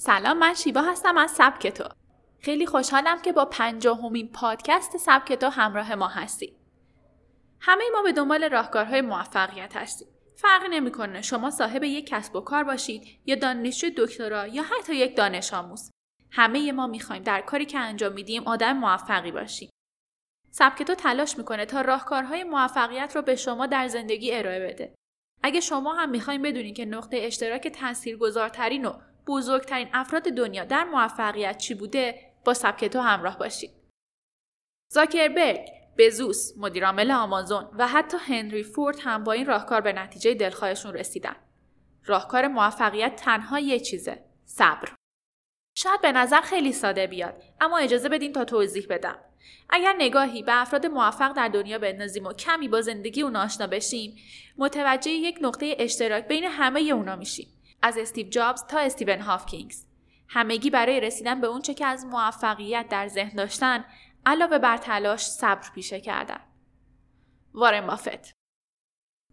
سلام من شیبا هستم از سبک تو. خیلی خوشحالم که با پنجاهمین پادکست سبک تو همراه ما هستیم همه ما به دنبال راهکارهای موفقیت هستیم. فرقی نمی‌کنه شما صاحب یک کسب و کار باشید یا دانشجو دکترا یا حتی یک دانش آموز. همه ما می‌خوایم در کاری که انجام میدیم آدم موفقی باشیم. سبک تو تلاش می‌کنه تا راهکارهای موفقیت رو به شما در زندگی ارائه بده. اگه شما هم می‌خوایم بدونید که نقطه اشتراک تاثیرگذارترین و بزرگترین افراد دنیا در موفقیت چی بوده با سبک تو همراه باشید. زاکربرگ، بزوس، مدیرعامل آمازون و حتی هنری فورد هم با این راهکار به نتیجه دلخواهشون رسیدن. راهکار موفقیت تنها یه چیزه، صبر. شاید به نظر خیلی ساده بیاد، اما اجازه بدین تا توضیح بدم. اگر نگاهی به افراد موفق در دنیا بندازیم و کمی با زندگی اون آشنا بشیم، متوجه یک نقطه اشتراک بین همه اونا میشیم. از استیو جابز تا استیون هافکینگز. همگی برای رسیدن به اونچه که از موفقیت در ذهن داشتن علاوه بر تلاش صبر پیشه کردن. وارن بافت.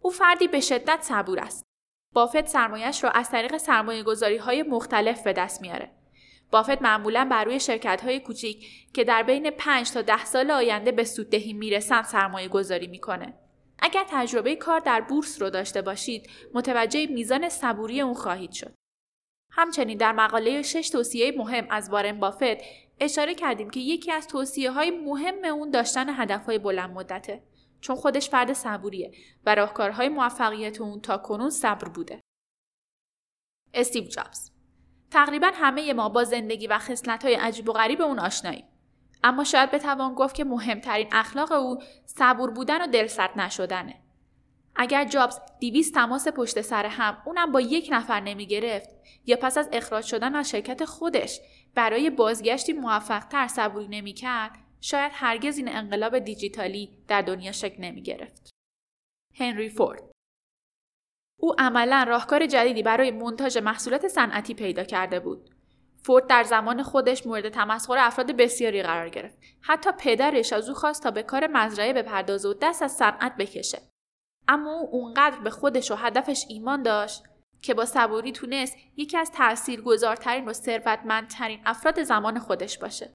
او فردی به شدت صبور است. بافت سرمایش را از طریق سرمایه گذاری های مختلف به دست میاره. بافت معمولا بر روی شرکت های کوچیک که در بین 5 تا 10 سال آینده به سوددهی می‌رسن سرمایه گذاری می‌کنه. اگر تجربه کار در بورس رو داشته باشید متوجه میزان صبوری اون خواهید شد. همچنین در مقاله شش توصیه مهم از وارن بافت اشاره کردیم که یکی از توصیه های مهم اون داشتن هدف های بلند مدته چون خودش فرد صبوریه و راهکارهای موفقیت اون تا کنون صبر بوده. استیو جابز تقریبا همه ما با زندگی و خصلت های عجیب و غریب اون آشناییم. اما شاید بتوان گفت که مهمترین اخلاق او صبور بودن و دلسرد نشدنه. اگر جابز دیویست تماس پشت سر هم اونم با یک نفر نمی گرفت یا پس از اخراج شدن از شرکت خودش برای بازگشتی موفقتر صبوری نمی کرد شاید هرگز این انقلاب دیجیتالی در دنیا شکل نمی گرفت. هنری فورد او عملا راهکار جدیدی برای منتاج محصولات صنعتی پیدا کرده بود. فورد در زمان خودش مورد تمسخر افراد بسیاری قرار گرفت. حتی پدرش از او خواست تا به کار مزرعه بپردازه و دست از صنعت بکشه. اما او اونقدر به خودش و هدفش ایمان داشت که با صبوری تونست یکی از تاثیرگذارترین و ثروتمندترین افراد زمان خودش باشه.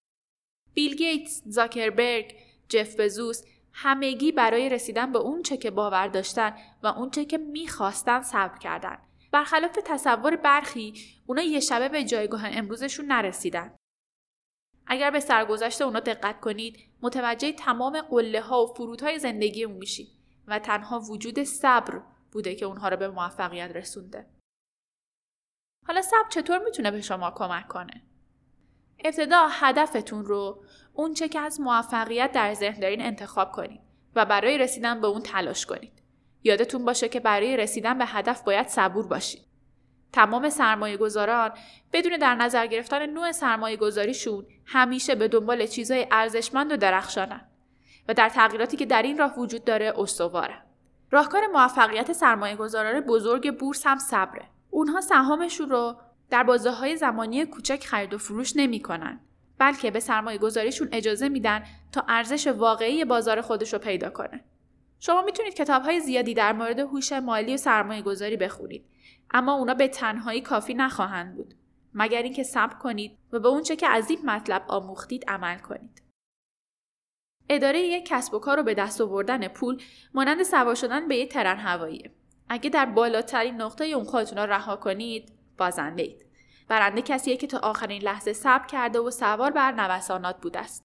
بیل گیتس زاکربرگ جف بزوس همگی برای رسیدن به اون چه که باور داشتن و اون چه که می‌خواستن صبر کردن. برخلاف تصور برخی اونا یه شبه به جایگاه امروزشون نرسیدن. اگر به سرگذشت اونا دقت کنید متوجه تمام قله ها و فرودهای زندگی اون میشید و تنها وجود صبر بوده که اونها رو به موفقیت رسونده. حالا صبر چطور می‌تونه به شما کمک کنه؟ ابتدا هدفتون رو اون چه که از موفقیت در ذهن دارین انتخاب کنید و برای رسیدن به اون تلاش کنید. یادتون باشه که برای رسیدن به هدف باید صبور باشید. تمام سرمایه گذاران بدون در نظر گرفتن نوع سرمایه گذاریشون همیشه به دنبال چیزهای ارزشمند و درخشانن و در تغییراتی که در این راه وجود داره استواره. راهکار موفقیت سرمایه گذاران بزرگ بورس هم صبره. اونها سهامشون رو در بازه های زمانی کوچک خرید و فروش نمی‌کنن بلکه به سرمایه گذاریشون اجازه میدن تا ارزش واقعی بازار خودش رو پیدا کنه. شما می‌تونید کتاب های زیادی در مورد هوش مالی و سرمایه گذاری بخونید اما اونا به تنهایی کافی نخواهند بود مگر اینکه صبر کنید و به اونچه که از این مطلب آموختید عمل کنید. اداره یک کسب و کار رو به دست آوردن پول مانند سوار شدن به یک ترن هواییه. اگه در بالاترین نقطه اون خودتون را رها کنید بازنده اید. برنده کسیه که تا آخرین لحظه صبر کرده و سوار بر نوسانات بوده است.